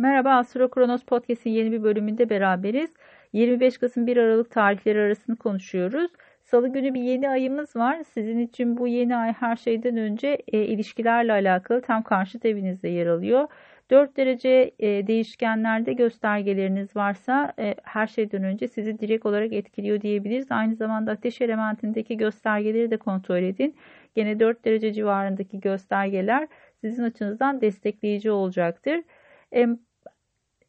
Merhaba Astro Kronos Podcast'in yeni bir bölümünde beraberiz. 25 Kasım 1 Aralık tarihleri arasını konuşuyoruz. Salı günü bir yeni ayımız var. Sizin için bu yeni ay her şeyden önce e, ilişkilerle alakalı tam karşıt evinizde yer alıyor. 4 derece e, değişkenlerde göstergeleriniz varsa e, her şeyden önce sizi direkt olarak etkiliyor diyebiliriz. Aynı zamanda ateş elementindeki göstergeleri de kontrol edin. Gene 4 derece civarındaki göstergeler sizin açınızdan destekleyici olacaktır.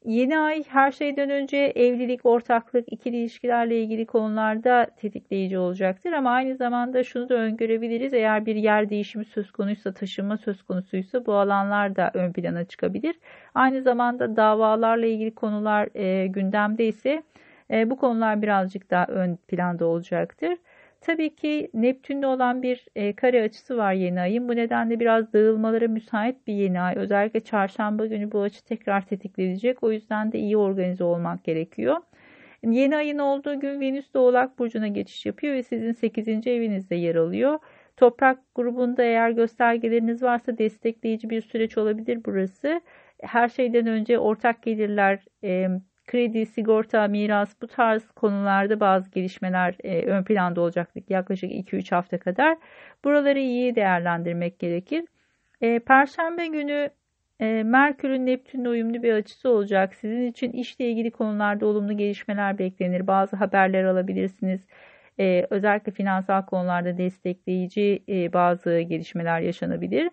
Yeni ay her şeyden önce evlilik, ortaklık, ikili ilişkilerle ilgili konularda tetikleyici olacaktır. Ama aynı zamanda şunu da öngörebiliriz. Eğer bir yer değişimi söz konuysa, taşınma söz konusuysa bu alanlar da ön plana çıkabilir. Aynı zamanda davalarla ilgili konular e, gündemde ise e, bu konular birazcık daha ön planda olacaktır. Tabii ki Neptün'le olan bir e, kare açısı var yeni ayın. Bu nedenle biraz dağılmalara müsait bir yeni ay. Özellikle çarşamba günü bu açı tekrar tetiklenecek. O yüzden de iyi organize olmak gerekiyor. Yeni ayın olduğu gün Venüs de Burcu'na geçiş yapıyor ve sizin 8. evinizde yer alıyor. Toprak grubunda eğer göstergeleriniz varsa destekleyici bir süreç olabilir burası. Her şeyden önce ortak gelirler, kredi, sigorta, miras bu tarz konularda bazı gelişmeler e, ön planda olacaktır yaklaşık 2-3 hafta kadar. Buraları iyi değerlendirmek gerekir. E, Perşembe günü e, Merkür'ün Neptün'le uyumlu bir açısı olacak. Sizin için işle ilgili konularda olumlu gelişmeler beklenir. Bazı haberler alabilirsiniz. E, özellikle finansal konularda destekleyici e, bazı gelişmeler yaşanabilir.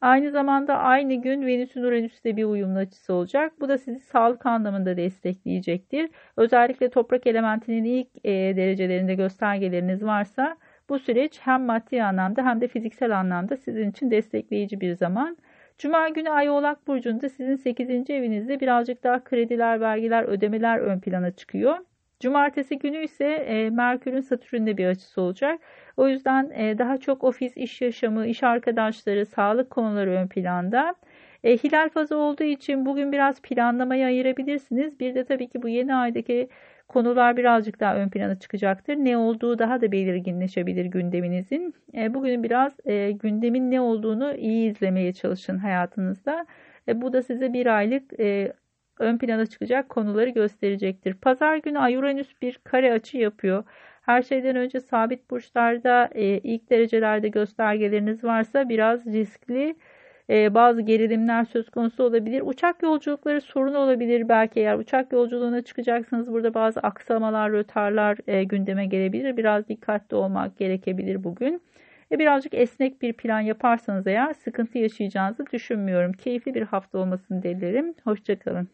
Aynı zamanda aynı gün Venüs'ün Uranüs'te bir uyumlu açısı olacak. Bu da sizi sağlık anlamında destekleyecektir. Özellikle toprak elementinin ilk e, derecelerinde göstergeleriniz varsa bu süreç hem maddi anlamda hem de fiziksel anlamda sizin için destekleyici bir zaman. Cuma günü Ay Oğlak Burcu'nda sizin 8. evinizde birazcık daha krediler, vergiler, ödemeler ön plana çıkıyor. Cumartesi günü ise e, Merkür'ün Satürn'de bir açısı olacak. O yüzden e, daha çok ofis, iş yaşamı, iş arkadaşları, sağlık konuları ön planda. E, hilal fazı olduğu için bugün biraz planlamaya ayırabilirsiniz. Bir de tabii ki bu yeni aydaki konular birazcık daha ön plana çıkacaktır. Ne olduğu daha da belirginleşebilir gündeminizin. E, bugün biraz e, gündemin ne olduğunu iyi izlemeye çalışın hayatınızda. E, bu da size bir aylık e, ön plana çıkacak konuları gösterecektir. Pazar günü Ay Uranüs bir kare açı yapıyor. Her şeyden önce sabit burçlarda e, ilk derecelerde göstergeleriniz varsa biraz riskli e, bazı gerilimler söz konusu olabilir. Uçak yolculukları sorun olabilir belki eğer uçak yolculuğuna çıkacaksınız burada bazı aksamalar, rötarlar e, gündeme gelebilir. Biraz dikkatli olmak gerekebilir bugün. E, birazcık esnek bir plan yaparsanız eğer sıkıntı yaşayacağınızı düşünmüyorum. Keyifli bir hafta olmasını dilerim. Hoşçakalın.